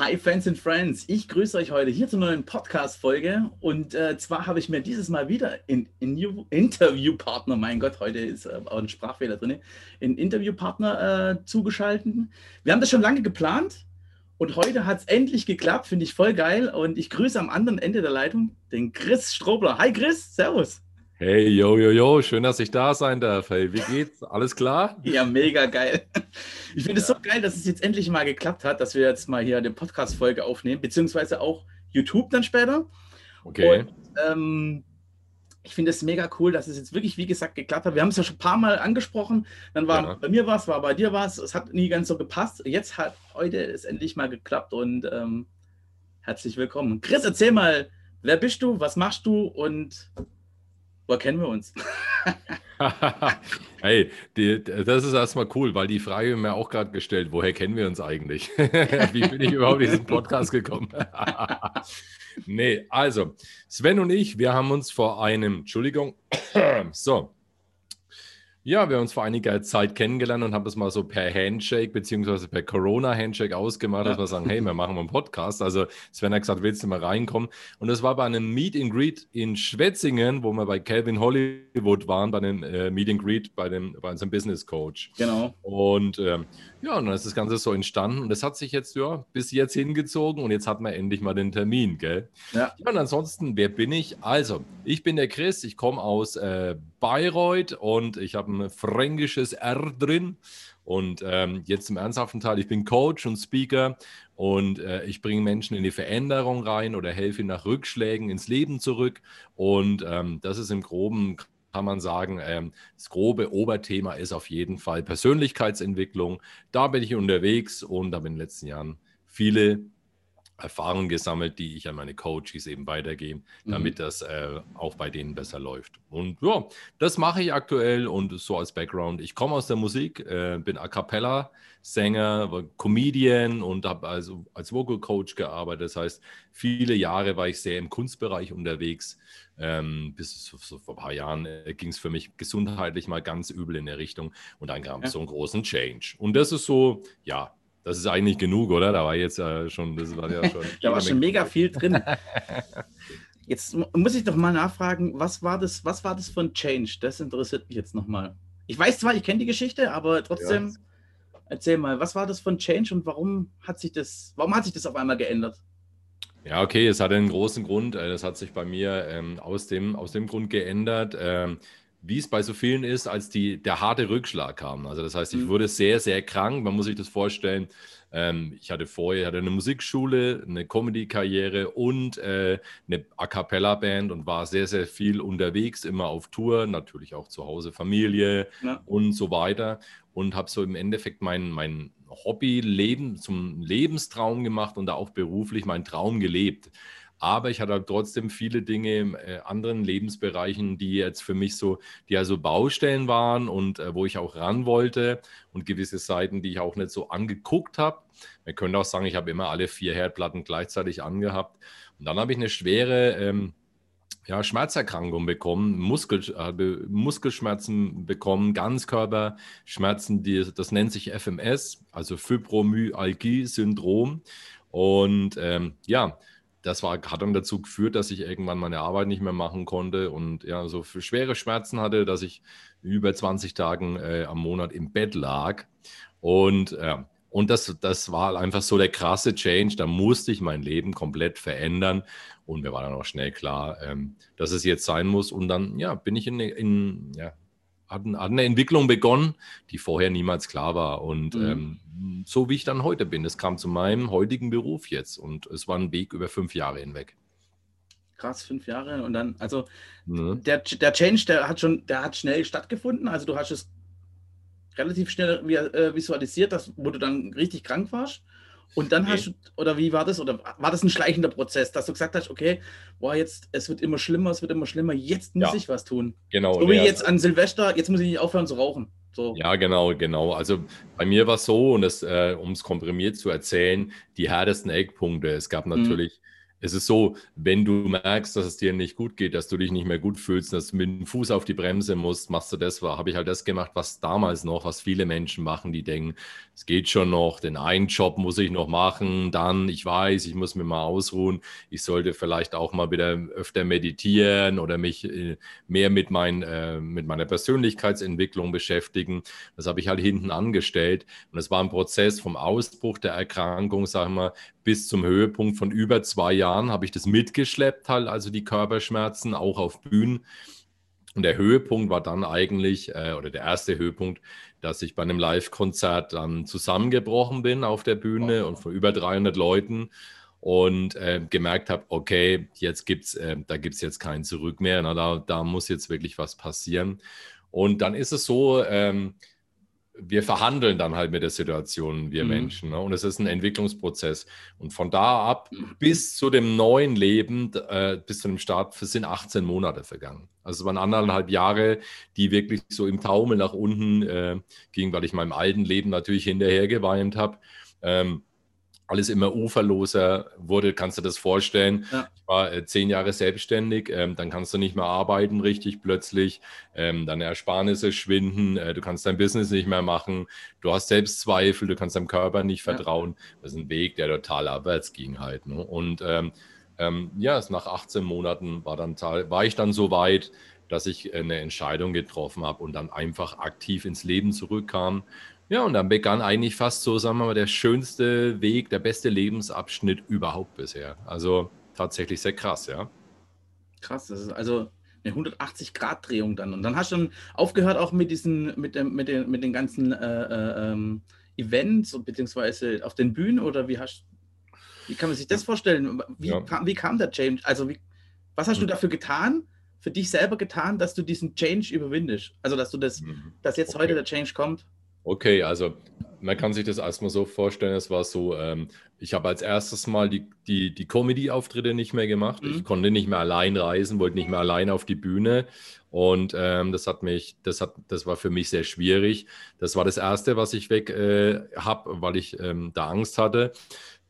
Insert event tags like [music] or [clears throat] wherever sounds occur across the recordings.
Hi Fans and Friends, ich grüße euch heute hier zur neuen Podcast-Folge und äh, zwar habe ich mir dieses Mal wieder in, in Interviewpartner, mein Gott, heute ist äh, auch ein Sprachfehler drin, in Interviewpartner äh, zugeschaltet. Wir haben das schon lange geplant und heute hat es endlich geklappt, finde ich voll geil und ich grüße am anderen Ende der Leitung den Chris Strobler. Hi Chris, Servus. Hey, yo, yo, yo, schön, dass ich da sein darf. Hey, wie geht's? Alles klar? Ja, mega geil. Ich finde es ja. so geil, dass es jetzt endlich mal geklappt hat, dass wir jetzt mal hier eine Podcast-Folge aufnehmen, beziehungsweise auch YouTube dann später. Okay. Und, ähm, ich finde es mega cool, dass es jetzt wirklich, wie gesagt, geklappt hat. Wir haben es ja schon ein paar Mal angesprochen. Dann war ja. bei mir was, war bei dir was. Es hat nie ganz so gepasst. Jetzt hat heute es endlich mal geklappt und ähm, herzlich willkommen. Chris, erzähl mal, wer bist du, was machst du und Woher kennen wir uns? [laughs] hey, die, das ist erstmal cool, weil die Frage mir auch gerade gestellt, woher kennen wir uns eigentlich? [laughs] Wie bin ich überhaupt in diesen Podcast gekommen? [laughs] nee, also Sven und ich, wir haben uns vor einem, Entschuldigung, [clears throat] so, ja, wir haben uns vor einiger Zeit kennengelernt und haben das mal so per Handshake beziehungsweise per Corona-Handshake ausgemacht, ja. dass wir sagen, hey, wir machen mal einen Podcast. Also Sven hat gesagt, willst du mal reinkommen? Und das war bei einem Meet and Greet in Schwetzingen, wo wir bei Calvin Hollywood waren, bei einem äh, Meet and Greet bei, dem, bei unserem Business Coach. Genau. Und ähm, ja, und dann ist das Ganze so entstanden und das hat sich jetzt ja bis jetzt hingezogen und jetzt hat man endlich mal den Termin, gell? Ja. ja und ansonsten, wer bin ich? Also, ich bin der Chris, ich komme aus äh, Bayreuth und ich habe ein fränkisches R drin. Und ähm, jetzt zum ernsthaften Teil, ich bin Coach und Speaker und äh, ich bringe Menschen in die Veränderung rein oder helfe ihnen nach Rückschlägen ins Leben zurück. Und ähm, das ist im Groben, kann man sagen, ähm, das grobe Oberthema ist auf jeden Fall Persönlichkeitsentwicklung. Da bin ich unterwegs und habe in den letzten Jahren viele Erfahrungen gesammelt, die ich an meine Coaches eben weitergebe, damit mhm. das äh, auch bei denen besser läuft. Und ja, das mache ich aktuell und so als Background. Ich komme aus der Musik, äh, bin A cappella Sänger, Comedian und habe also als Vocal Coach gearbeitet. Das heißt, viele Jahre war ich sehr im Kunstbereich unterwegs. Ähm, bis so, so, vor ein paar Jahren äh, ging es für mich gesundheitlich mal ganz übel in der Richtung und dann es ja. so einen großen Change. Und das ist so, ja, das ist eigentlich genug, oder? Da war jetzt äh, schon, das war ja schon. [laughs] da war schon mega viel [laughs] drin. Jetzt muss ich doch mal nachfragen, was war das, was war das ein Change? Das interessiert mich jetzt nochmal. Ich weiß zwar, ich kenne die Geschichte, aber trotzdem, ja. erzähl mal, was war das ein Change und warum hat sich das, warum hat sich das auf einmal geändert? Ja, okay, es hat einen großen Grund. Äh, das hat sich bei mir ähm, aus, dem, aus dem Grund geändert. Ähm, wie es bei so vielen ist, als die, der harte Rückschlag kam. Also das heißt, ich mhm. wurde sehr, sehr krank. Man muss sich das vorstellen. Ähm, ich hatte vorher hatte eine Musikschule, eine Comedy-Karriere und äh, eine A Cappella-Band und war sehr, sehr viel unterwegs, immer auf Tour, natürlich auch zu Hause, Familie ja. und so weiter. Und habe so im Endeffekt mein, mein Hobby Leben zum Lebenstraum gemacht und da auch beruflich meinen Traum gelebt. Aber ich hatte halt trotzdem viele Dinge in äh, anderen Lebensbereichen, die jetzt für mich so, die also Baustellen waren und äh, wo ich auch ran wollte und gewisse Seiten, die ich auch nicht so angeguckt habe. Man könnte auch sagen, ich habe immer alle vier Herdplatten gleichzeitig angehabt. Und dann habe ich eine schwere ähm, ja, Schmerzerkrankung bekommen, Muskel, äh, Muskelschmerzen bekommen, Ganzkörperschmerzen, die, das nennt sich FMS, also Fibromyalgie-Syndrom. Und ähm, ja, das war, hat dann dazu geführt, dass ich irgendwann meine Arbeit nicht mehr machen konnte und ja, so für schwere Schmerzen hatte, dass ich über 20 Tagen äh, am Monat im Bett lag. Und, äh, und das, das war einfach so der krasse Change. Da musste ich mein Leben komplett verändern. Und mir war dann auch schnell klar, ähm, dass es jetzt sein muss. Und dann ja, bin ich in, in ja, hat, hat eine Entwicklung begonnen, die vorher niemals klar war. Und mhm. ähm, so wie ich dann heute bin, es kam zu meinem heutigen Beruf jetzt und es war ein Weg über fünf Jahre hinweg. Krass, fünf Jahre und dann, also mhm. der, der Change, der hat schon, der hat schnell stattgefunden. Also du hast es relativ schnell äh, visualisiert, dass, wo du dann richtig krank warst. Und dann hast du, oder wie war das? Oder war das ein schleichender Prozess, dass du gesagt hast, okay, boah, jetzt, es wird immer schlimmer, es wird immer schlimmer, jetzt muss ja. ich was tun. Genau. So wie jetzt also, an Silvester, jetzt muss ich nicht aufhören zu rauchen. So. Ja, genau, genau. Also bei mir war es so, und das, äh, um es komprimiert zu erzählen, die härtesten Eckpunkte. Es gab mhm. natürlich es ist so, wenn du merkst, dass es dir nicht gut geht, dass du dich nicht mehr gut fühlst, dass du mit dem Fuß auf die Bremse musst, machst du das, habe ich halt das gemacht, was damals noch, was viele Menschen machen, die denken, es geht schon noch, den einen Job muss ich noch machen, dann, ich weiß, ich muss mir mal ausruhen, ich sollte vielleicht auch mal wieder öfter meditieren oder mich äh, mehr mit, mein, äh, mit meiner Persönlichkeitsentwicklung beschäftigen. Das habe ich halt hinten angestellt und es war ein Prozess vom Ausbruch der Erkrankung, sagen wir, bis zum Höhepunkt von über zwei Jahren habe ich das mitgeschleppt, halt, also die Körperschmerzen, auch auf Bühnen. Und der Höhepunkt war dann eigentlich, äh, oder der erste Höhepunkt, dass ich bei einem Live-Konzert dann zusammengebrochen bin auf der Bühne und vor über 300 Leuten und äh, gemerkt habe, okay, jetzt gibt's, äh, da gibt es jetzt kein Zurück mehr, na, da, da muss jetzt wirklich was passieren. Und dann ist es so, ähm, wir verhandeln dann halt mit der Situation, wir mhm. Menschen. Ne? Und es ist ein Entwicklungsprozess. Und von da ab mhm. bis zu dem neuen Leben, äh, bis zu dem Start, sind 18 Monate vergangen. Also es waren anderthalb Jahre, die wirklich so im Taumel nach unten äh, gingen, weil ich meinem alten Leben natürlich hinterher geweint habe. Ähm, alles immer uferloser wurde, kannst du das vorstellen. Ja. Ich war äh, zehn Jahre selbstständig, ähm, dann kannst du nicht mehr arbeiten richtig plötzlich, ähm, deine Ersparnisse schwinden, äh, du kannst dein Business nicht mehr machen, du hast Selbstzweifel, du kannst deinem Körper nicht vertrauen. Ja. Das ist ein Weg, der total abwärts ging halt. Ne? Und ähm, ähm ja, nach 18 Monaten war, dann, war ich dann so weit, dass ich eine Entscheidung getroffen habe und dann einfach aktiv ins Leben zurückkam ja, und dann begann eigentlich fast so, sagen wir mal, der schönste Weg, der beste Lebensabschnitt überhaupt bisher. Also tatsächlich sehr krass, ja. Krass, das ist also eine 180-Grad-Drehung dann. Und dann hast du dann aufgehört auch mit diesen, mit, dem, mit, den, mit den ganzen äh, äh, ähm, Events beziehungsweise auf den Bühnen oder wie hast wie kann man sich das vorstellen? Wie, ja. kam, wie kam der Change? Also wie, was hast du hm. dafür getan, für dich selber getan, dass du diesen Change überwindest? Also dass du das, mhm. dass jetzt okay. heute der Change kommt? Okay, also man kann sich das erstmal so vorstellen, es war so, ähm, ich habe als erstes mal die, die, die Comedy-Auftritte nicht mehr gemacht. Mhm. Ich konnte nicht mehr allein reisen, wollte nicht mehr allein auf die Bühne. Und ähm, das hat mich, das hat, das war für mich sehr schwierig. Das war das Erste, was ich weg äh, habe, weil ich ähm, da Angst hatte.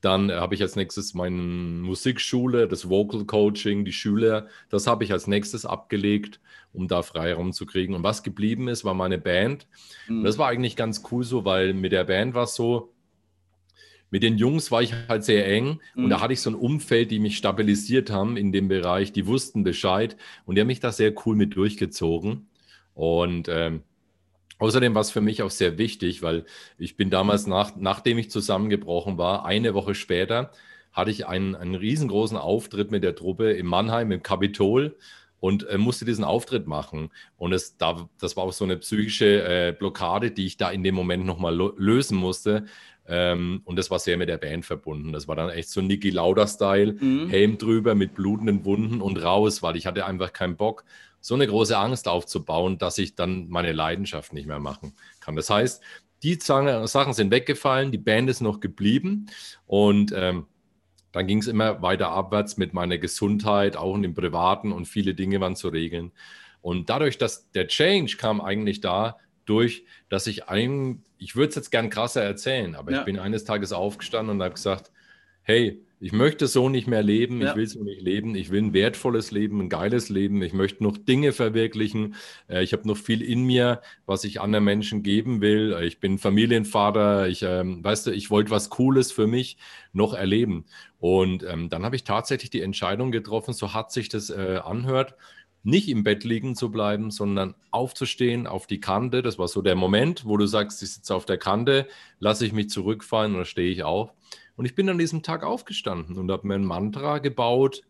Dann habe ich als nächstes meine Musikschule, das Vocal Coaching, die Schüler, das habe ich als nächstes abgelegt, um da Freiraum zu kriegen. Und was geblieben ist, war meine Band. Mhm. Und das war eigentlich ganz cool so, weil mit der Band war es so, mit den Jungs war ich halt sehr eng mhm. und da hatte ich so ein Umfeld, die mich stabilisiert haben in dem Bereich, die wussten Bescheid und die haben mich da sehr cool mit durchgezogen. Und ähm, Außerdem war es für mich auch sehr wichtig, weil ich bin damals, nach, nachdem ich zusammengebrochen war, eine Woche später, hatte ich einen, einen riesengroßen Auftritt mit der Truppe in Mannheim im Kapitol und äh, musste diesen Auftritt machen. Und es, da, das war auch so eine psychische äh, Blockade, die ich da in dem Moment nochmal lösen musste. Ähm, und das war sehr mit der Band verbunden. Das war dann echt so Niki Lauda-Style, mhm. Helm drüber mit blutenden Wunden und raus, weil ich hatte einfach keinen Bock so eine große Angst aufzubauen, dass ich dann meine Leidenschaft nicht mehr machen kann. Das heißt, die Sachen sind weggefallen, die Band ist noch geblieben und ähm, dann ging es immer weiter abwärts mit meiner Gesundheit, auch in dem Privaten und viele Dinge waren zu regeln. Und dadurch, dass der Change kam eigentlich da durch, dass ich ein, ich würde es jetzt gern krasser erzählen, aber ja. ich bin eines Tages aufgestanden und habe gesagt, hey, ich möchte so nicht mehr leben, ja. ich will so nicht leben, ich will ein wertvolles Leben, ein geiles Leben, ich möchte noch Dinge verwirklichen, äh, ich habe noch viel in mir, was ich anderen Menschen geben will. Äh, ich bin Familienvater, ich, ähm, weißt du, ich wollte was Cooles für mich noch erleben. Und ähm, dann habe ich tatsächlich die Entscheidung getroffen, so hat sich das äh, anhört, nicht im Bett liegen zu bleiben, sondern aufzustehen auf die Kante. Das war so der Moment, wo du sagst, ich sitze auf der Kante, lasse ich mich zurückfallen oder stehe ich auf. Und ich bin an diesem Tag aufgestanden und habe mir ein Mantra gebaut.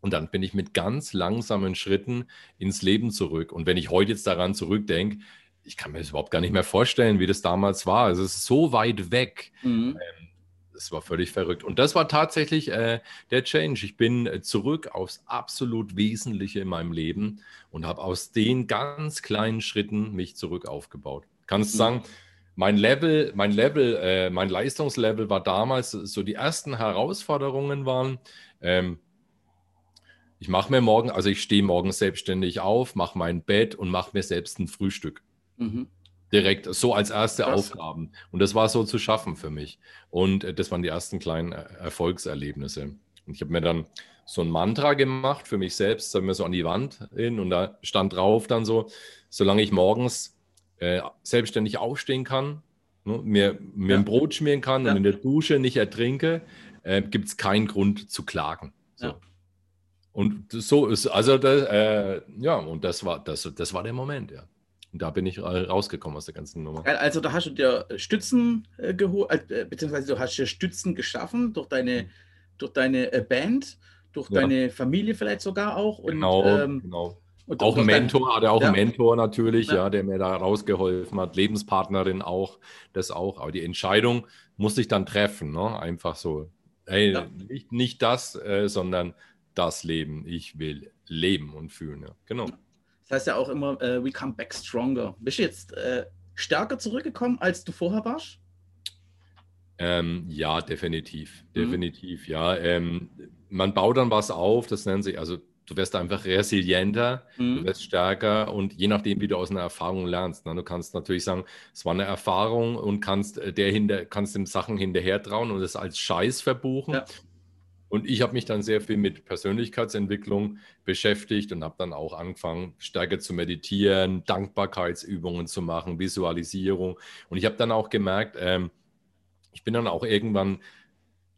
Und dann bin ich mit ganz langsamen Schritten ins Leben zurück. Und wenn ich heute jetzt daran zurückdenke, ich kann mir das überhaupt gar nicht mehr vorstellen, wie das damals war. Also es ist so weit weg. Mhm. Ähm, das war völlig verrückt. Und das war tatsächlich äh, der Change. Ich bin äh, zurück aufs absolut Wesentliche in meinem Leben und habe aus den ganz kleinen Schritten mich zurück aufgebaut. Kannst mhm. sagen, mein Level, mein Level, äh, mein Leistungslevel war damals so die ersten Herausforderungen waren. Ähm, ich mache mir morgen, also ich stehe morgens selbstständig auf, mache mein Bett und mache mir selbst ein Frühstück. Mhm. Direkt so als erste Krass. Aufgaben. Und das war so zu schaffen für mich. Und äh, das waren die ersten kleinen äh, Erfolgserlebnisse. Und ich habe mir dann so ein Mantra gemacht für mich selbst, habe mir so an die Wand hin und da stand drauf dann so, solange ich morgens äh, selbstständig aufstehen kann, ne, mir, mir ja. ein Brot schmieren kann ja. und in der Dusche nicht ertrinke, äh, gibt es keinen Grund zu klagen. So. Ja. Und so ist, also das, äh, ja, und das war, das, das war der Moment, ja. Und da bin ich rausgekommen aus der ganzen Nummer. Also da hast du dir Stützen äh, geholt, äh, beziehungsweise du hast dir Stützen geschaffen durch deine, mhm. durch deine äh, Band, durch ja. deine Familie vielleicht sogar auch. Und, genau, ähm, genau. Und auch ein Mentor, hatte auch ja. einen Mentor natürlich, ja. ja. der mir da rausgeholfen hat, Lebenspartnerin auch, das auch. Aber die Entscheidung musste ich dann treffen, ne? einfach so. Hey, ja. nicht, nicht das, äh, sondern das Leben. Ich will leben und fühlen. Ja. Genau. Das heißt ja auch immer, uh, we come back stronger. Bist du jetzt äh, stärker zurückgekommen, als du vorher warst? Ähm, ja, definitiv. Mhm. Definitiv, mhm. ja. Ähm, man baut dann was auf, das nennt sich, also du wirst einfach resilienter, mhm. du wirst stärker und je nachdem, wie du aus einer Erfahrung lernst. Ne, du kannst natürlich sagen, es war eine Erfahrung und kannst äh, der hinter, kannst dem Sachen hinterher trauen und es als Scheiß verbuchen. Ja. Und ich habe mich dann sehr viel mit Persönlichkeitsentwicklung beschäftigt und habe dann auch angefangen, stärker zu meditieren, Dankbarkeitsübungen zu machen, Visualisierung. Und ich habe dann auch gemerkt, ähm, ich bin dann auch irgendwann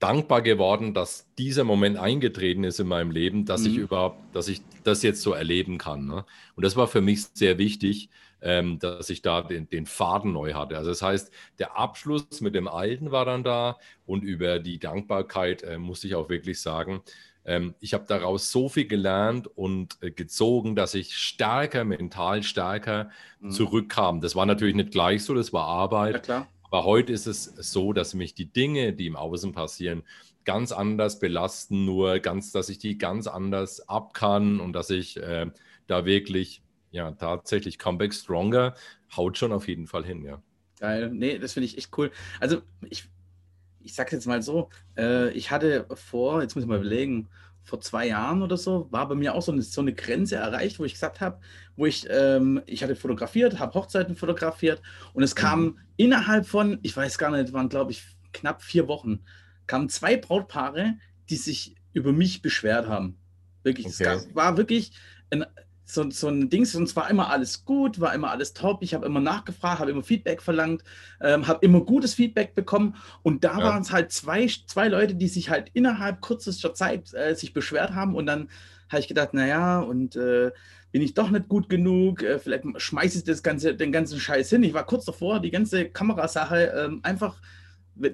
dankbar geworden, dass dieser Moment eingetreten ist in meinem Leben, dass mhm. ich überhaupt, dass ich das jetzt so erleben kann. Ne? Und das war für mich sehr wichtig, ähm, dass ich da den, den, Faden neu hatte. Also das heißt, der Abschluss mit dem Alten war dann da und über die Dankbarkeit äh, muss ich auch wirklich sagen, ähm, ich habe daraus so viel gelernt und äh, gezogen, dass ich stärker, mental stärker mhm. zurückkam. Das war natürlich nicht gleich so, das war Arbeit. Ja, klar. Aber heute ist es so, dass mich die Dinge, die im Außen passieren, ganz anders belasten, nur ganz, dass ich die ganz anders ab kann und dass ich äh, da wirklich, ja, tatsächlich Comeback Stronger haut schon auf jeden Fall hin, ja. Geil, nee, das finde ich echt cool. Also ich, ich sage jetzt mal so, äh, ich hatte vor, jetzt muss ich mal überlegen, vor zwei Jahren oder so, war bei mir auch so eine, so eine Grenze erreicht, wo ich gesagt habe, wo ich, ähm, ich hatte fotografiert, habe Hochzeiten fotografiert und es kam mhm. innerhalb von, ich weiß gar nicht, waren glaube ich knapp vier Wochen, kamen zwei Brautpaare, die sich über mich beschwert haben. Wirklich, okay. es war wirklich ein, so, so ein Ding, sonst war immer alles gut, war immer alles top. Ich habe immer nachgefragt, habe immer Feedback verlangt, ähm, habe immer gutes Feedback bekommen. Und da ja. waren es halt zwei, zwei Leute, die sich halt innerhalb kürzester Zeit äh, sich beschwert haben. Und dann habe ich gedacht, naja, und äh, bin ich doch nicht gut genug, äh, vielleicht schmeiße ich das ganze, den ganzen Scheiß hin. Ich war kurz davor, die ganze Kamerasache ähm, einfach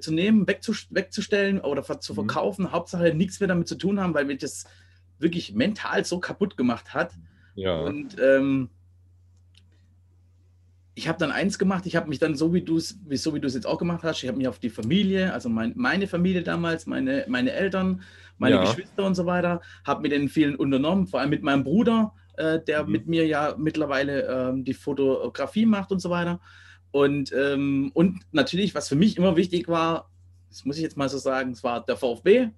zu nehmen, wegzustellen oder zu mhm. verkaufen. Mhm. Hauptsache nichts mehr damit zu tun haben, weil mir das wirklich mental so kaputt gemacht hat. Ja. Und ähm, ich habe dann eins gemacht, ich habe mich dann so wie du es so wie du es jetzt auch gemacht hast, ich habe mich auf die Familie, also mein, meine Familie damals, meine, meine Eltern, meine ja. Geschwister und so weiter, habe mit den vielen unternommen, vor allem mit meinem Bruder, äh, der mhm. mit mir ja mittlerweile ähm, die Fotografie macht und so weiter. Und, ähm, und natürlich, was für mich immer wichtig war, das muss ich jetzt mal so sagen, es war der VfB.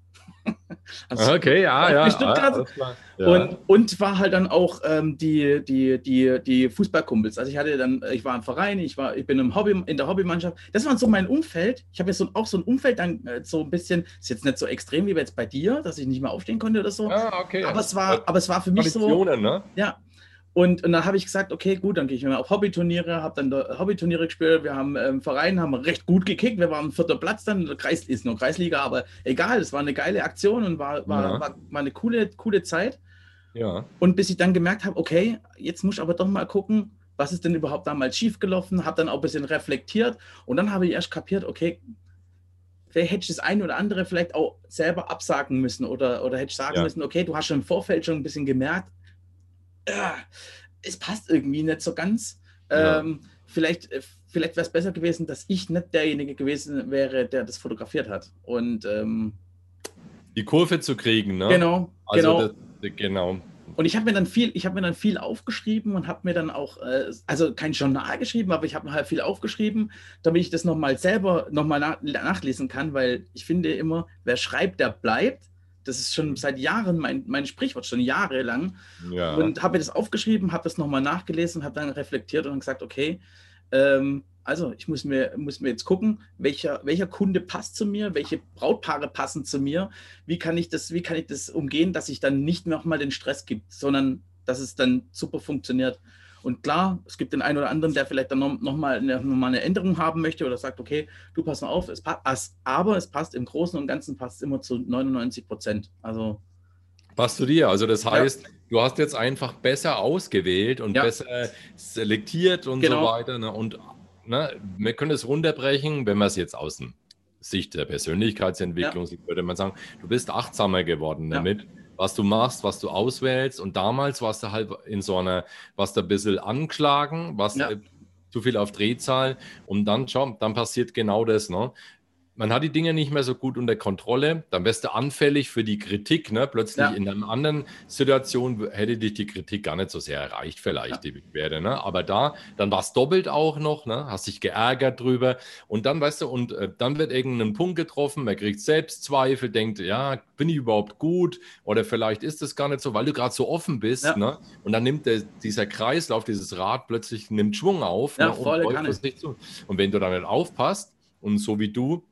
[laughs] also okay, ja, [laughs] ja. Stuttgart. Ja, Und, und war halt dann auch ähm, die, die, die, die Fußballkumpels. Also ich hatte dann, ich war im Verein, ich war, ich bin im Hobby, in der Hobbymannschaft. Das war so mein Umfeld. Ich habe jetzt so, auch so ein Umfeld dann äh, so ein bisschen, ist jetzt nicht so extrem wie jetzt bei dir, dass ich nicht mehr aufstehen konnte oder so. Ja, okay. Aber es war, aber es war für mich so. Ne? Ja, und, und dann habe ich gesagt, okay, gut, dann gehe ich mal auf Hobbyturniere, habe dann Hobbyturniere gespielt. Wir haben im ähm, Verein haben recht gut gekickt. Wir waren vierter Platz dann, Kreis ist nur Kreisliga, aber egal, es war eine geile Aktion und war, war, ja. war, war eine coole, coole Zeit. Ja. Und bis ich dann gemerkt habe, okay, jetzt muss ich aber doch mal gucken, was ist denn überhaupt damals schiefgelaufen, habe dann auch ein bisschen reflektiert und dann habe ich erst kapiert, okay, vielleicht hätte ich das eine oder andere vielleicht auch selber absagen müssen oder, oder hätte ich sagen ja. müssen, okay, du hast schon im Vorfeld schon ein bisschen gemerkt, äh, es passt irgendwie nicht so ganz. Ja. Ähm, vielleicht äh, vielleicht wäre es besser gewesen, dass ich nicht derjenige gewesen wäre, der das fotografiert hat. Und ähm, die Kurve zu kriegen, ne? Genau, also genau. Das, genau. Und ich habe mir dann viel, ich habe mir dann viel aufgeschrieben und habe mir dann auch, äh, also kein Journal geschrieben, aber ich habe mir halt viel aufgeschrieben, damit ich das nochmal selber nochmal nach, nachlesen kann, weil ich finde immer, wer schreibt, der bleibt. Das ist schon seit Jahren mein, mein Sprichwort, schon jahrelang. Ja. Und habe mir das aufgeschrieben, habe das nochmal nachgelesen, habe dann reflektiert und gesagt, okay, ähm, also ich muss mir, muss mir jetzt gucken, welcher, welcher Kunde passt zu mir, welche Brautpaare passen zu mir, wie kann ich das, wie kann ich das umgehen, dass ich dann nicht nochmal den Stress gibt, sondern dass es dann super funktioniert. Und klar, es gibt den einen oder anderen, der vielleicht dann nochmal noch mal eine, noch mal eine Änderung haben möchte oder sagt, okay, du pass mal auf, es passt, aber es passt im Großen und Ganzen passt immer zu 99 Prozent. Also passt zu dir. Also das heißt, ja. du hast jetzt einfach besser ausgewählt und ja. besser selektiert und genau. so weiter. Ne? Und ne, wir können es runterbrechen, wenn wir es jetzt aus Sicht der Persönlichkeitsentwicklung ja. würde man sagen, du bist achtsamer geworden damit was du machst, was du auswählst. Und damals warst du halt in so einer, warst du ein bisschen angeschlagen, warst ja. zu viel auf Drehzahl. Und dann, schau, dann passiert genau das. Ne? Man hat die Dinge nicht mehr so gut unter Kontrolle, dann wärst du anfällig für die Kritik. Ne? Plötzlich ja. in einer anderen Situation hätte dich die Kritik gar nicht so sehr erreicht, vielleicht ja. die Beschwerde. Ne? Aber da, dann war es doppelt auch noch, ne? hast dich geärgert drüber. Und dann, weißt du, und äh, dann wird irgendein Punkt getroffen, man kriegt Selbstzweifel, denkt, ja, bin ich überhaupt gut? Oder vielleicht ist es gar nicht so, weil du gerade so offen bist. Ja. Ne? Und dann nimmt der, dieser Kreislauf, dieses Rad plötzlich nimmt Schwung auf. Ja, ne? voll und, und wenn du da nicht aufpasst, und so wie du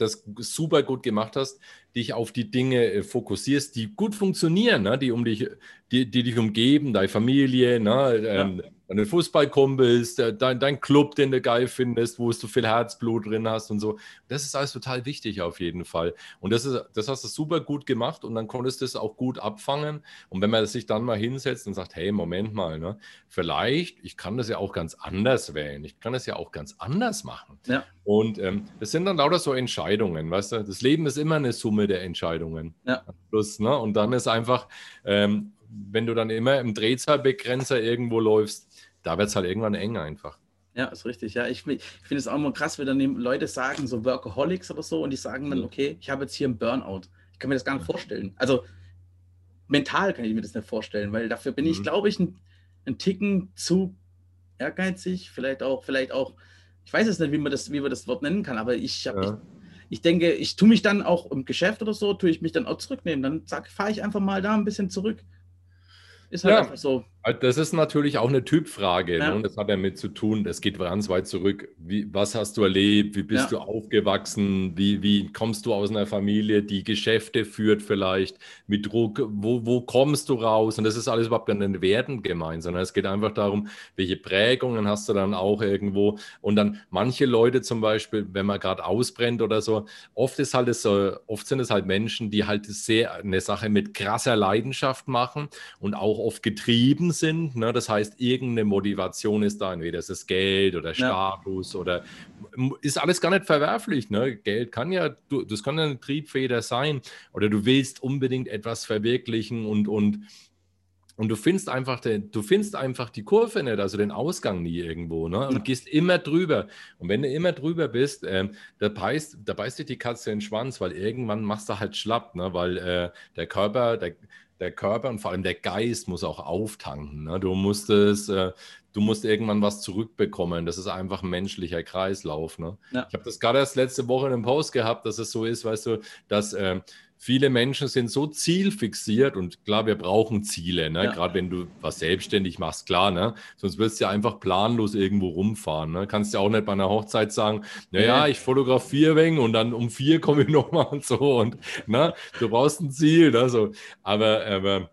das super gut gemacht hast, dich auf die Dinge äh, fokussierst, die gut funktionieren, ne? die, um dich, die, die dich umgeben, deine Familie, ne? Ähm, ja deine Fußballkumpels, dein, dein Club, den du geil findest, wo du viel Herzblut drin hast und so. Das ist alles total wichtig auf jeden Fall. Und das, ist, das hast du super gut gemacht und dann konntest du es auch gut abfangen. Und wenn man sich dann mal hinsetzt und sagt, hey, Moment mal, ne, vielleicht, ich kann das ja auch ganz anders wählen, ich kann das ja auch ganz anders machen. Ja. Und ähm, das sind dann lauter so Entscheidungen, weißt du? Das Leben ist immer eine Summe der Entscheidungen. Ja. Plus, ne? Und dann ist einfach, ähm, wenn du dann immer im Drehzahlbegrenzer irgendwo läufst, da wird es halt irgendwann eng einfach. Ja, ist richtig. Ja, ich, ich finde es auch immer krass, wenn dann Leute sagen, so Workaholics oder so, und die sagen dann, okay, ich habe jetzt hier einen Burnout. Ich kann mir das gar nicht vorstellen. Also mental kann ich mir das nicht vorstellen, weil dafür bin mhm. ich, glaube ich, ein, ein Ticken zu ehrgeizig, vielleicht auch, vielleicht auch, ich weiß jetzt nicht, wie man das, wie man das Wort nennen kann, aber ich habe, ja. ich, ich, denke, ich tue mich dann auch im Geschäft oder so, tue ich mich dann auch zurücknehmen. Dann fahre ich einfach mal da ein bisschen zurück. Ist halt ja. einfach so. Also das ist natürlich auch eine Typfrage. Ja. Ne? Das hat damit zu tun, es geht ganz weit zurück. Wie, was hast du erlebt? Wie bist ja. du aufgewachsen? Wie, wie kommst du aus einer Familie, die Geschäfte führt vielleicht mit Druck? Wo, wo kommst du raus? Und das ist alles überhaupt nicht Werten gemeint, sondern es geht einfach darum, welche Prägungen hast du dann auch irgendwo. Und dann manche Leute zum Beispiel, wenn man gerade ausbrennt oder so, oft ist halt so, oft sind es halt Menschen, die halt sehr eine Sache mit krasser Leidenschaft machen und auch oft getrieben sind. Ne? Das heißt, irgendeine Motivation ist da, entweder ist es Geld oder Status ja. oder ist alles gar nicht verwerflich. Ne? Geld kann ja, du, das kann ja eine Triebfeder sein oder du willst unbedingt etwas verwirklichen und, und und du findest einfach, den, du findest einfach die Kurve nicht, also den Ausgang nie irgendwo, ne? Und ja. gehst immer drüber. Und wenn du immer drüber bist, ähm, da, beißt, da beißt dich die Katze in den Schwanz, weil irgendwann machst du halt schlapp, ne? Weil äh, der Körper, der, der Körper und vor allem der Geist muss auch auftanken. Ne? Du musst es, äh, du musst irgendwann was zurückbekommen. Das ist einfach ein menschlicher Kreislauf. Ne? Ja. Ich habe das gerade erst letzte Woche in einem Post gehabt, dass es so ist, weißt du, dass äh, viele Menschen sind so zielfixiert und klar, wir brauchen Ziele, ne? Ja. gerade wenn du was selbstständig machst, klar, ne? sonst wirst du ja einfach planlos irgendwo rumfahren. Ne? Kannst ja auch nicht bei einer Hochzeit sagen, naja, ich fotografiere wegen und dann um vier komme ich [laughs] nochmal und so und ne? du brauchst ein Ziel. Ne? So. Aber, aber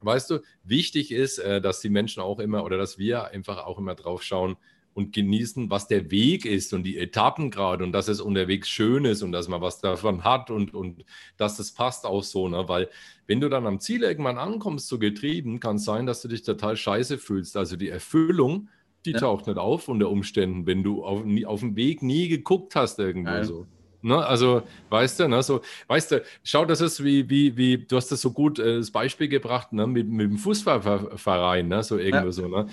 weißt du, wichtig ist, äh, dass die Menschen auch immer oder dass wir einfach auch immer drauf schauen, und genießen, was der Weg ist und die Etappen gerade und dass es unterwegs schön ist und dass man was davon hat und, und dass das passt auch so. Ne? Weil wenn du dann am Ziel irgendwann ankommst, so getrieben, kann es sein, dass du dich total scheiße fühlst. Also die Erfüllung, die ja. taucht nicht auf unter Umständen, wenn du auf, auf dem Weg nie geguckt hast irgendwo ja. so. Ne? Also, weißt du, ne? so, weißt du, schau, das ist wie, wie, wie, du hast das so gut äh, das Beispiel gebracht, ne? mit, mit dem Fußballverein, ne? so irgendwo ja. so, ne?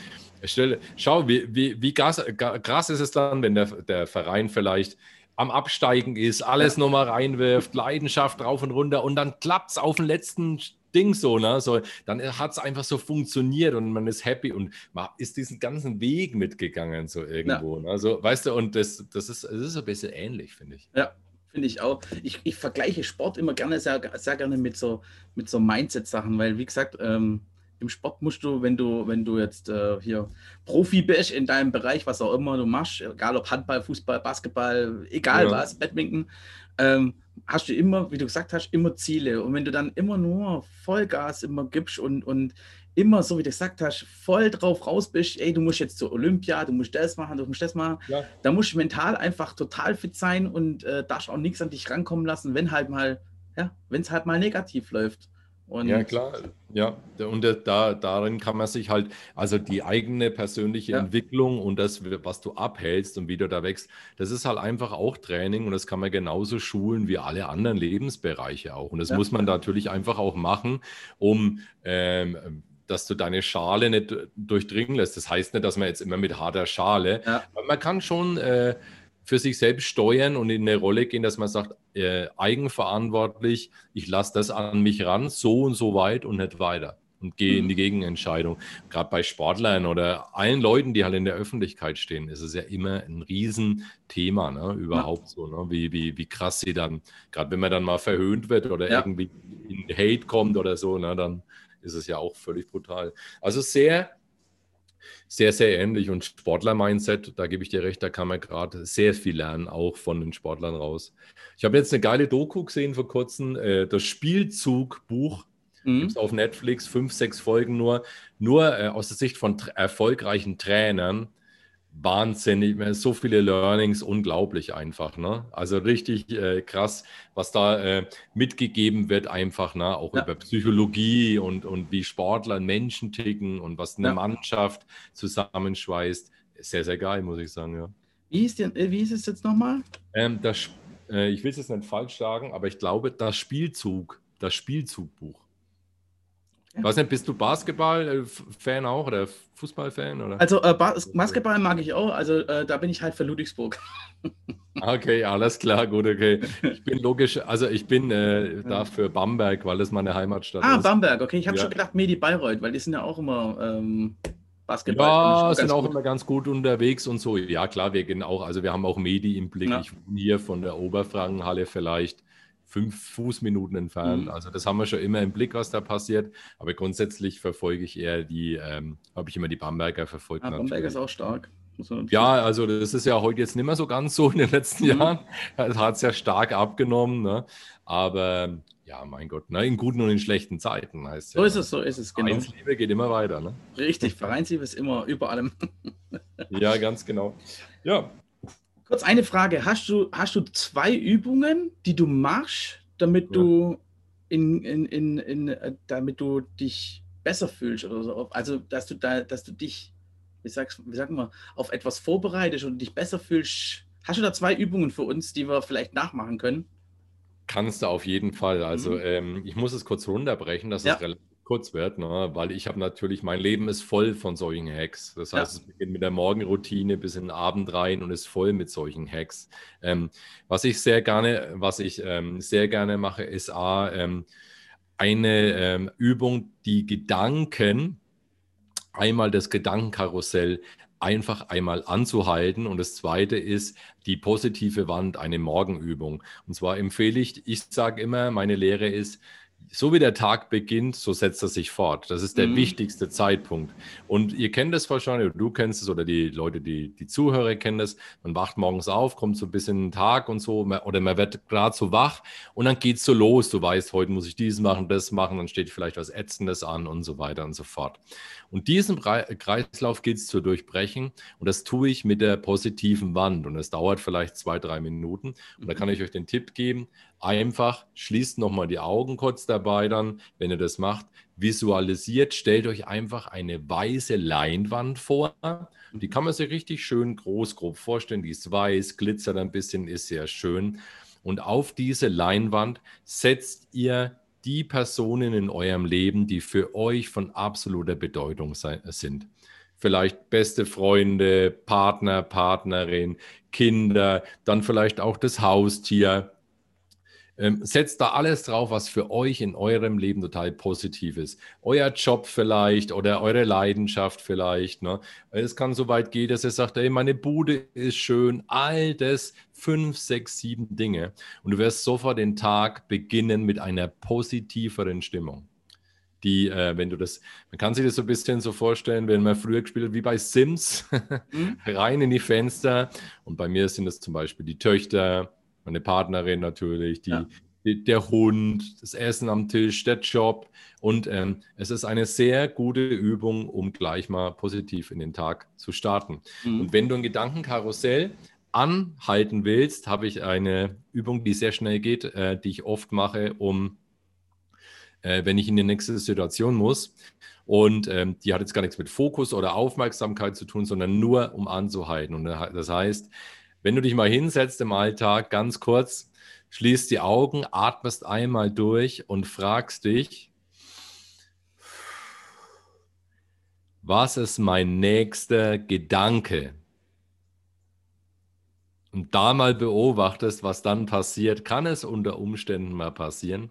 Stelle, schau, wie, wie, wie krass, krass ist es dann, wenn der, der Verein vielleicht am Absteigen ist, alles ja. nochmal reinwirft, Leidenschaft rauf und runter und dann klappt es auf den letzten Ding so, ne? So, dann hat es einfach so funktioniert und man ist happy und man ist diesen ganzen Weg mitgegangen, so irgendwo. Ja. Ne? Also, weißt du, und das, das, ist, das ist ein bisschen ähnlich, finde ich. Ja, finde ich auch. Ich, ich vergleiche Sport immer gerne sehr, sehr gerne mit so, mit so Mindset-Sachen, weil, wie gesagt, ähm, im Sport musst du, wenn du, wenn du jetzt äh, hier Profi bist in deinem Bereich, was auch immer du machst, egal ob Handball, Fußball, Basketball, egal ja. was, Badminton, ähm, hast du immer, wie du gesagt hast, immer Ziele. Und wenn du dann immer nur Vollgas immer gibst und, und immer, so wie du gesagt hast, voll drauf raus bist, ey, du musst jetzt zur Olympia, du musst das machen, du musst das machen, ja. da musst du mental einfach total fit sein und äh, darfst auch nichts an dich rankommen lassen, wenn halt mal, ja, wenn es halt mal negativ läuft. Und ja, klar, ja. Und da, darin kann man sich halt, also die eigene persönliche ja. Entwicklung und das, was du abhältst und wie du da wächst, das ist halt einfach auch Training und das kann man genauso schulen wie alle anderen Lebensbereiche auch. Und das ja. muss man natürlich einfach auch machen, um ähm, dass du deine Schale nicht durchdringen lässt. Das heißt nicht, dass man jetzt immer mit harter Schale, ja. man kann schon äh, für sich selbst steuern und in eine Rolle gehen, dass man sagt, äh, eigenverantwortlich, ich lasse das an mich ran, so und so weit und nicht weiter und gehe in die mhm. Gegenentscheidung. Gerade bei Sportlern oder allen Leuten, die halt in der Öffentlichkeit stehen, ist es ja immer ein Riesenthema, ne? überhaupt ja. so, ne? wie, wie, wie krass sie dann, gerade wenn man dann mal verhöhnt wird oder ja. irgendwie in Hate kommt oder so, ne? dann ist es ja auch völlig brutal. Also sehr, sehr, sehr ähnlich. Und Sportler-Mindset, da gebe ich dir recht, da kann man gerade sehr viel lernen, auch von den Sportlern raus. Ich habe jetzt eine geile Doku gesehen vor kurzem, äh, das Spielzug-Buch. Mhm. Gibt es auf Netflix, fünf, sechs Folgen nur, nur äh, aus der Sicht von erfolgreichen Trainern wahnsinnig, so viele Learnings, unglaublich einfach. Ne? Also richtig äh, krass, was da äh, mitgegeben wird, einfach, ne? auch ja. über Psychologie und, und wie Sportler Menschen ticken und was eine ja. Mannschaft zusammenschweißt. Sehr, sehr geil, muss ich sagen. Ja. Wie, ist denn, wie ist es jetzt nochmal? Ähm, das, äh, ich will es jetzt nicht falsch sagen, aber ich glaube, das Spielzug, das Spielzugbuch. Ja. Weiß nicht, bist du Basketball-Fan auch oder Fußball-Fan? Oder? Also äh, Basketball mag ich auch, also äh, da bin ich halt für Ludwigsburg. [laughs] okay, alles klar, gut, okay. Ich bin logisch, also ich bin äh, da für Bamberg, weil das meine Heimatstadt ah, ist. Ah, Bamberg, okay. Ich habe ja. schon gedacht, Medi Bayreuth, weil die sind ja auch immer ähm, Basketball. Ja, sind auch gut. immer ganz gut unterwegs und so. Ja, klar, wir gehen auch, also wir haben auch Medi im Blick. Ja. Ich wohne hier von der Oberfrankenhalle vielleicht fünf Fußminuten entfernt. Mhm. Also das haben wir schon immer im Blick, was da passiert. Aber grundsätzlich verfolge ich eher die, ähm, habe ich immer die Bamberger verfolgt. Ah, Bamberger ist auch stark. Ja, also das ist ja heute jetzt nicht mehr so ganz so in den letzten mhm. Jahren. Es hat es ja stark abgenommen. Ne? Aber ja, mein Gott, ne? in guten und in schlechten Zeiten heißt es. So ja, ist es, so ist es, genau. Vereinsliebe geht immer weiter. Ne? Richtig, [laughs] Vereinsliebe ist immer über allem. ja, ganz genau. Ja, Kurz eine Frage. Hast du, hast du zwei Übungen, die du machst, damit ja. du in, in, in, in, äh, damit du dich besser fühlst oder so? Also, dass du da, dass du dich, wie sagst, wie sagen wir, auf etwas vorbereitest und dich besser fühlst. Hast du da zwei Übungen für uns, die wir vielleicht nachmachen können? Kannst du auf jeden Fall. Also mhm. ähm, ich muss es kurz runterbrechen, dass ja. es relativ kurz wird, ne? weil ich habe natürlich, mein Leben ist voll von solchen Hacks. Das heißt, ja. es beginnt mit der Morgenroutine bis in den Abend rein und ist voll mit solchen Hacks. Ähm, was ich sehr gerne, was ich ähm, sehr gerne mache, ist A, ähm, eine ähm, Übung, die Gedanken, einmal das Gedankenkarussell einfach einmal anzuhalten. Und das zweite ist die positive Wand, eine Morgenübung. Und zwar empfehle ich, ich sage immer, meine Lehre ist, so wie der Tag beginnt, so setzt er sich fort. Das ist der mhm. wichtigste Zeitpunkt. Und ihr kennt es wahrscheinlich, oder du kennst es, oder die Leute, die, die Zuhörer kennen es. Man wacht morgens auf, kommt so ein bisschen in den Tag und so, oder man wird gerade so wach und dann geht es so los. Du weißt, heute muss ich dies machen, das machen, dann steht vielleicht was Ätzendes an und so weiter und so fort. Und diesen Kreislauf geht es zu durchbrechen und das tue ich mit der positiven Wand und es dauert vielleicht zwei, drei Minuten. Und da kann ich euch den Tipp geben, einfach schließt nochmal die Augen kurz dabei dann, wenn ihr das macht, visualisiert, stellt euch einfach eine weiße Leinwand vor. Die kann man sich richtig schön groß, grob vorstellen. Die ist weiß, glitzert ein bisschen, ist sehr schön. Und auf diese Leinwand setzt ihr die Personen in eurem Leben, die für euch von absoluter Bedeutung sind. Vielleicht beste Freunde, Partner, Partnerin, Kinder, dann vielleicht auch das Haustier. Ähm, setzt da alles drauf, was für euch in eurem Leben total positiv ist. Euer Job vielleicht oder eure Leidenschaft vielleicht. Ne? Es kann so weit gehen, dass ihr sagt, ey, meine Bude ist schön. All das, fünf, sechs, sieben Dinge. Und du wirst sofort den Tag beginnen mit einer positiveren Stimmung. die, äh, wenn du das, man kann sich das so ein bisschen so vorstellen, wenn man früher gespielt hat, wie bei Sims, mhm. [laughs] rein in die Fenster. Und bei mir sind es zum Beispiel die Töchter, meine Partnerin natürlich, die, ja. die, der Hund, das Essen am Tisch, der Job. Und ähm, es ist eine sehr gute Übung, um gleich mal positiv in den Tag zu starten. Mhm. Und wenn du ein Gedankenkarussell anhalten willst, habe ich eine Übung, die sehr schnell geht, äh, die ich oft mache, um, äh, wenn ich in die nächste Situation muss. Und ähm, die hat jetzt gar nichts mit Fokus oder Aufmerksamkeit zu tun, sondern nur um anzuhalten. Und das heißt, wenn du dich mal hinsetzt im Alltag, ganz kurz, schließt die Augen, atmest einmal durch und fragst dich, was ist mein nächster Gedanke? und da mal beobachtest, was dann passiert, kann es unter Umständen mal passieren,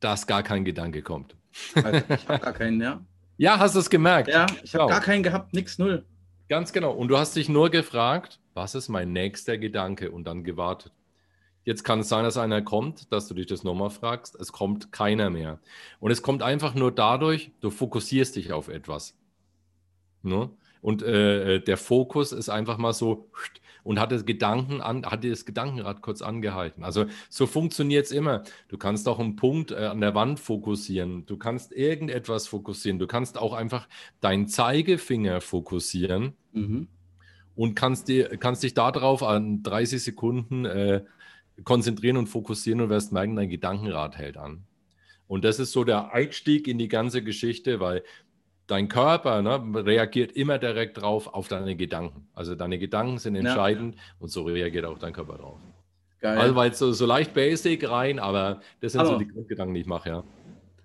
dass gar kein Gedanke kommt. Also ich habe gar keinen, ja. [laughs] Ja, hast du es gemerkt? Ja, ich habe gar keinen gehabt, nichts, null. Ganz genau. Und du hast dich nur gefragt, was ist mein nächster Gedanke und dann gewartet. Jetzt kann es sein, dass einer kommt, dass du dich das nochmal fragst. Es kommt keiner mehr. Und es kommt einfach nur dadurch, du fokussierst dich auf etwas. Ne? Und äh, äh, der Fokus ist einfach mal so und hat das Gedanken an, hat das Gedankenrad kurz angehalten. Also so funktioniert es immer. Du kannst auch einen Punkt äh, an der Wand fokussieren. Du kannst irgendetwas fokussieren. Du kannst auch einfach deinen Zeigefinger fokussieren mhm. und kannst, dir, kannst dich darauf an 30 Sekunden äh, konzentrieren und fokussieren und wirst merken, dein Gedankenrad hält an. Und das ist so der Einstieg in die ganze Geschichte, weil dein Körper ne, reagiert immer direkt drauf auf deine Gedanken. Also deine Gedanken sind entscheidend ja. und so reagiert auch dein Körper drauf. Geil. Also weil so, so leicht basic rein, aber das sind aber so die Grundgedanken, die ich mache, ja.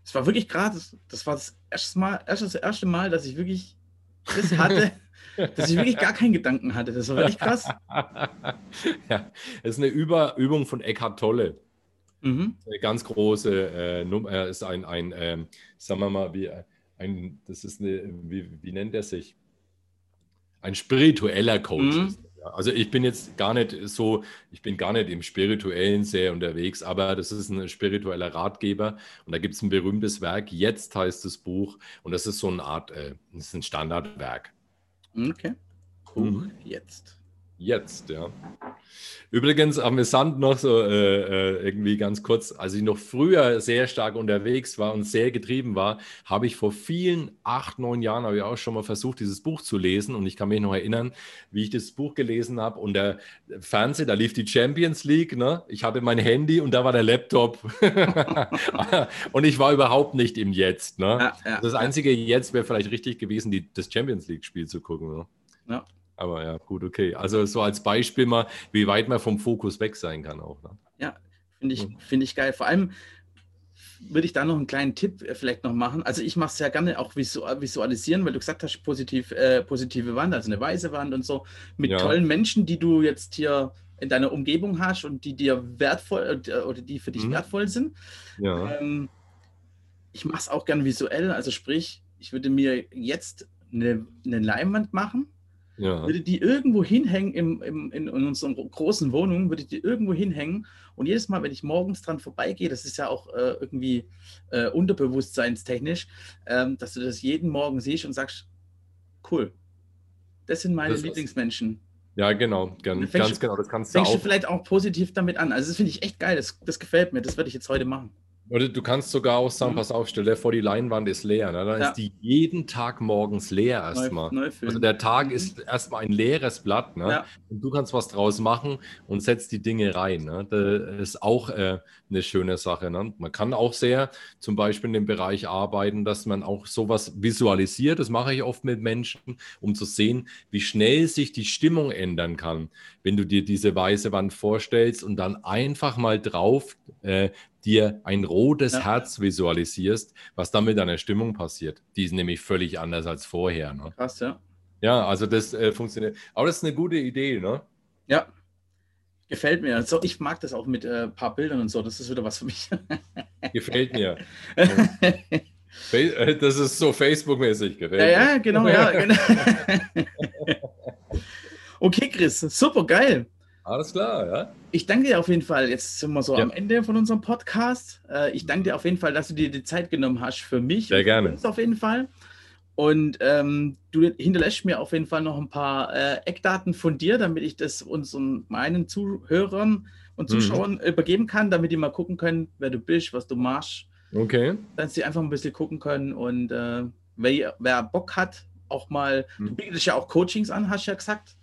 Es war wirklich gerade, das, das, war das erste Mal, das erste Mal, dass ich wirklich das hatte, dass ich wirklich gar keinen Gedanken hatte. Das war wirklich krass. [laughs] ja, das ist eine Über Übung von Eckhart Tolle. Mhm. Eine ganz große äh, Nummer, er ist ein, ein äh, sagen wir mal, wie ein, das ist eine, wie, wie nennt er sich? Ein spiritueller Coach. Mhm. Also ich bin jetzt gar nicht so, ich bin gar nicht im Spirituellen sehr unterwegs, aber das ist ein spiritueller Ratgeber und da gibt es ein berühmtes Werk, jetzt heißt das Buch und das ist so eine Art, äh, das ist ein Standardwerk. Okay. Cool. Mhm. Jetzt. Jetzt, ja. Übrigens amüsant noch so äh, äh, irgendwie ganz kurz, als ich noch früher sehr stark unterwegs war und sehr getrieben war, habe ich vor vielen acht, neun Jahren habe ich auch schon mal versucht, dieses Buch zu lesen und ich kann mich noch erinnern, wie ich das Buch gelesen habe und der Fernseher, da lief die Champions League, ne? Ich hatte mein Handy und da war der Laptop [laughs] und ich war überhaupt nicht im Jetzt, ne? Ja, ja, das einzige Jetzt wäre vielleicht richtig gewesen, die, das Champions League Spiel zu gucken, ne? Ja. Aber ja, gut, okay. Also so als Beispiel mal, wie weit man vom Fokus weg sein kann auch. Ne? Ja, finde ich, find ich geil. Vor allem würde ich da noch einen kleinen Tipp äh, vielleicht noch machen. Also ich mache es ja gerne auch visualisieren, weil du gesagt hast, positiv, äh, positive Wand, also eine weiße Wand und so, mit ja. tollen Menschen, die du jetzt hier in deiner Umgebung hast und die dir wertvoll äh, oder die für dich mhm. wertvoll sind. Ja. Ähm, ich mache es auch gern visuell, also sprich, ich würde mir jetzt eine, eine Leinwand machen ja. Würde die irgendwo hinhängen im, im, in, in unseren großen Wohnungen, würde die irgendwo hinhängen. Und jedes Mal, wenn ich morgens dran vorbeigehe, das ist ja auch äh, irgendwie äh, unterbewusstseinstechnisch, ähm, dass du das jeden Morgen siehst und sagst, cool, das sind meine das Lieblingsmenschen. Ja, genau, ganz, ganz genau. Das kannst du auch. du vielleicht auch positiv damit an. Also das finde ich echt geil. Das, das gefällt mir. Das werde ich jetzt heute machen. Oder du kannst sogar auch sagen, mhm. pass auf, stell dir vor, die Leinwand ist leer. Ne? Dann ja. ist die jeden Tag morgens leer erstmal. Also der Tag mhm. ist erstmal ein leeres Blatt. Ne? Ja. Und du kannst was draus machen und setzt die Dinge rein. Ne? Das ist auch äh, eine schöne Sache. Ne? Man kann auch sehr zum Beispiel in dem Bereich arbeiten, dass man auch sowas visualisiert. Das mache ich oft mit Menschen, um zu sehen, wie schnell sich die Stimmung ändern kann, wenn du dir diese weiße Wand vorstellst und dann einfach mal drauf äh, dir ein rotes ja. Herz visualisierst, was dann mit deiner Stimmung passiert. Die ist nämlich völlig anders als vorher. Ne? Krass, ja. Ja, also das äh, funktioniert. Aber das ist eine gute Idee, ne? Ja. Gefällt mir. Also ich mag das auch mit ein äh, paar Bildern und so. Das ist wieder was für mich. [laughs] Gefällt mir. [laughs] Äh, das ist so Facebook-mäßig. Ja, ja, genau, ja. [laughs] Genau. okay, Chris, super geil. Alles klar, ja. Ich danke dir auf jeden Fall. Jetzt sind wir so ja. am Ende von unserem Podcast. Äh, ich danke dir auf jeden Fall, dass du dir die Zeit genommen hast für mich. Sehr gerne. Auf jeden Fall. Und ähm, du hinterlässt mir auf jeden Fall noch ein paar äh, Eckdaten von dir, damit ich das unseren meinen Zuhörern und mhm. Zuschauern mhm. übergeben kann, damit die mal gucken können, wer du bist, was du machst. Okay. Dass sie einfach ein bisschen gucken können und äh, wer, wer, Bock hat, auch mal, mhm. du bietest ja auch Coachings an, hast du ja gesagt.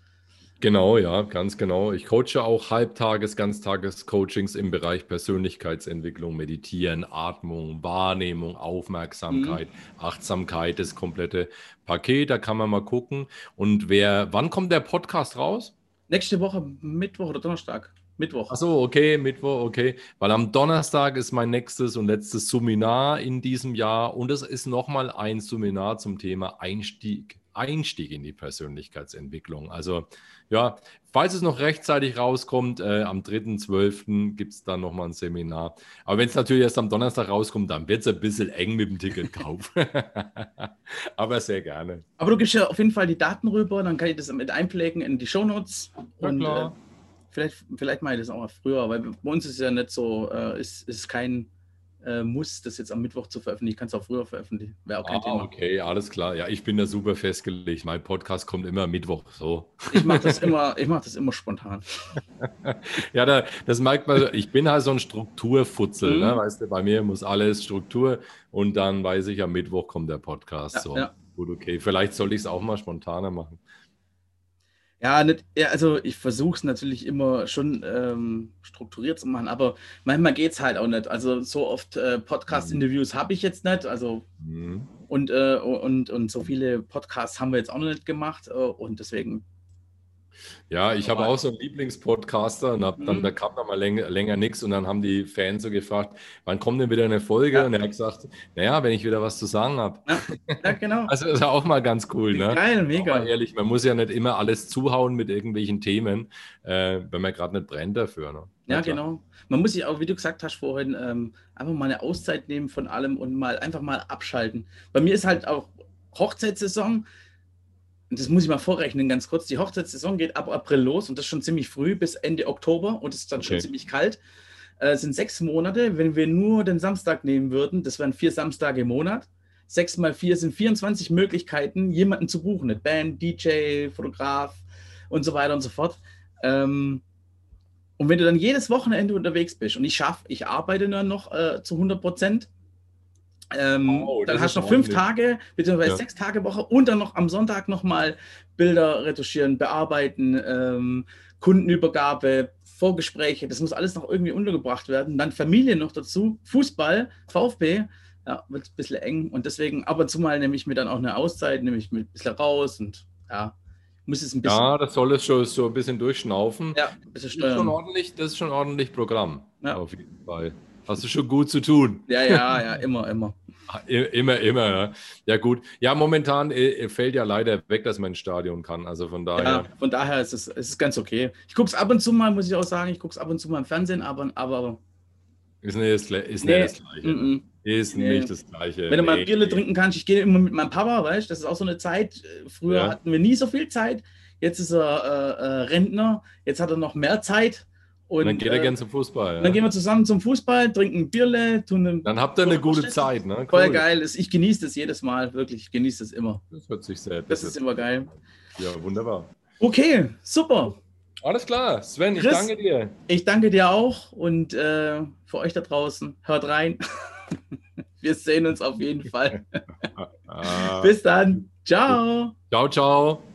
Genau, ja, ganz genau. Ich coache auch Halbtages-, Ganztages-Coachings im Bereich Persönlichkeitsentwicklung, Meditieren, Atmung, Wahrnehmung, Aufmerksamkeit, mhm. Achtsamkeit, das komplette Paket. Da kann man mal gucken. Und wer, wann kommt der Podcast raus? Nächste Woche, Mittwoch oder Donnerstag. Mittwoch. Achso, okay, Mittwoch, okay. Weil am Donnerstag ist mein nächstes und letztes Seminar in diesem Jahr und es ist nochmal ein Seminar zum Thema Einstieg, Einstieg in die Persönlichkeitsentwicklung. Also ja, falls es noch rechtzeitig rauskommt, äh, am 3.12. gibt es dann nochmal ein Seminar. Aber wenn es natürlich erst am Donnerstag rauskommt, dann wird es ein bisschen eng mit dem Ticketkauf. [laughs] Aber sehr gerne. Aber du gibst ja auf jeden Fall die Daten rüber, dann kann ich das mit einpflegen in die Shownotes. Ja, und, klar. Äh, Vielleicht, vielleicht mache ich das auch mal früher, weil bei uns ist es ja nicht so, äh, ist, ist kein Muss, das jetzt am Mittwoch zu veröffentlichen. Ich kann es auch früher veröffentlichen. Wäre auch kein ah, Thema. Okay, alles klar. Ja, ich bin da super festgelegt. Mein Podcast kommt immer Mittwoch so. Ich mache das immer, ich mache das immer spontan. [laughs] ja, da, das merkt man. Ich bin halt so ein Strukturfutzel, ne? mhm. ne? Weißt du, bei mir muss alles Struktur und dann weiß ich, am Mittwoch kommt der Podcast. Ja, so. Ja. Gut, okay. Vielleicht soll ich es auch mal spontaner machen. Ja, nicht, also ich versuche es natürlich immer schon ähm, strukturiert zu machen, aber manchmal geht es halt auch nicht. Also so oft äh, Podcast-Interviews mhm. habe ich jetzt nicht. Also mhm. und, äh, und, und so viele Podcasts haben wir jetzt auch noch nicht gemacht. Äh, und deswegen ja, ich habe auch so einen Lieblingspodcaster und hab dann, mhm. da kam da mal länger, länger nichts und dann haben die Fans so gefragt, wann kommt denn wieder eine Folge? Ja. Und er hat gesagt, naja, wenn ich wieder was zu sagen habe. Ja, ja, genau. [laughs] Also das ist auch mal ganz cool. Ne? Geil, mega. Aber ehrlich, man muss ja nicht immer alles zuhauen mit irgendwelchen Themen, äh, wenn man gerade nicht brennt dafür. Ne? Ja, genau. Man muss sich auch, wie du gesagt hast vorhin, ähm, einfach mal eine Auszeit nehmen von allem und mal einfach mal abschalten. Bei mir ist halt auch Hochzeitssaison das muss ich mal vorrechnen, ganz kurz. Die Hochzeitssaison geht ab April los und das schon ziemlich früh bis Ende Oktober und es ist dann okay. schon ziemlich kalt. Äh, es sind sechs Monate. Wenn wir nur den Samstag nehmen würden, das wären vier Samstage im Monat. Sechs mal vier sind 24 Möglichkeiten, jemanden zu buchen. Eine Band, DJ, Fotograf und so weiter und so fort. Ähm, und wenn du dann jedes Wochenende unterwegs bist und ich schaffe, ich arbeite dann noch äh, zu 100 Prozent, ähm, oh, dann hast du noch fünf Tage, beziehungsweise ja. sechs Tage Woche und dann noch am Sonntag nochmal Bilder retuschieren, bearbeiten, ähm, Kundenübergabe, Vorgespräche, das muss alles noch irgendwie untergebracht werden. Dann Familie noch dazu, Fußball, VfB, ja, wird ein bisschen eng und deswegen ab und zu mal nehme ich mir dann auch eine Auszeit, nehme ich mir ein bisschen raus und ja, muss es ein bisschen. Ja, das soll es schon so ein bisschen durchschnaufen. Ja, ein bisschen steuern. Das ist schon ordentlich, das ist schon ordentlich Programm. Ja. Auf jeden Fall. Hast du schon gut zu tun. Ja, ja, ja, immer, immer. Immer, immer. Ja, ja gut. Ja, momentan äh, fällt ja leider weg, dass man ins Stadion kann. Also von daher. Ja, von daher ist es, ist es ganz okay. Ich gucke es ab und zu mal, muss ich auch sagen. Ich gucke es ab und zu mal im Fernsehen, aber. aber ist nicht das, ist nee, das Gleiche. Mm -mm. Ist nee. nicht das Gleiche. Wenn du mal Bierle trinken kannst, ich gehe immer mit meinem Papa, weißt du, das ist auch so eine Zeit. Früher ja. hatten wir nie so viel Zeit. Jetzt ist er äh, äh, Rentner. Jetzt hat er noch mehr Zeit. Und, dann geht er äh, gerne zum Fußball. Ja. Dann gehen wir zusammen zum Fußball, trinken Bierle, tun einen, Dann habt ihr eine gute Zeit. Ne? Cool. Voll geil. Ich genieße das jedes Mal, wirklich. Ich genieße das immer. Das hört sich sehr. Das, das ist immer geil. Ja, wunderbar. Okay, super. Alles klar. Sven, Chris, ich danke dir. Ich danke dir auch und äh, für euch da draußen, hört rein. [laughs] wir sehen uns auf jeden Fall. [laughs] Bis dann. Ciao. Ciao, ciao.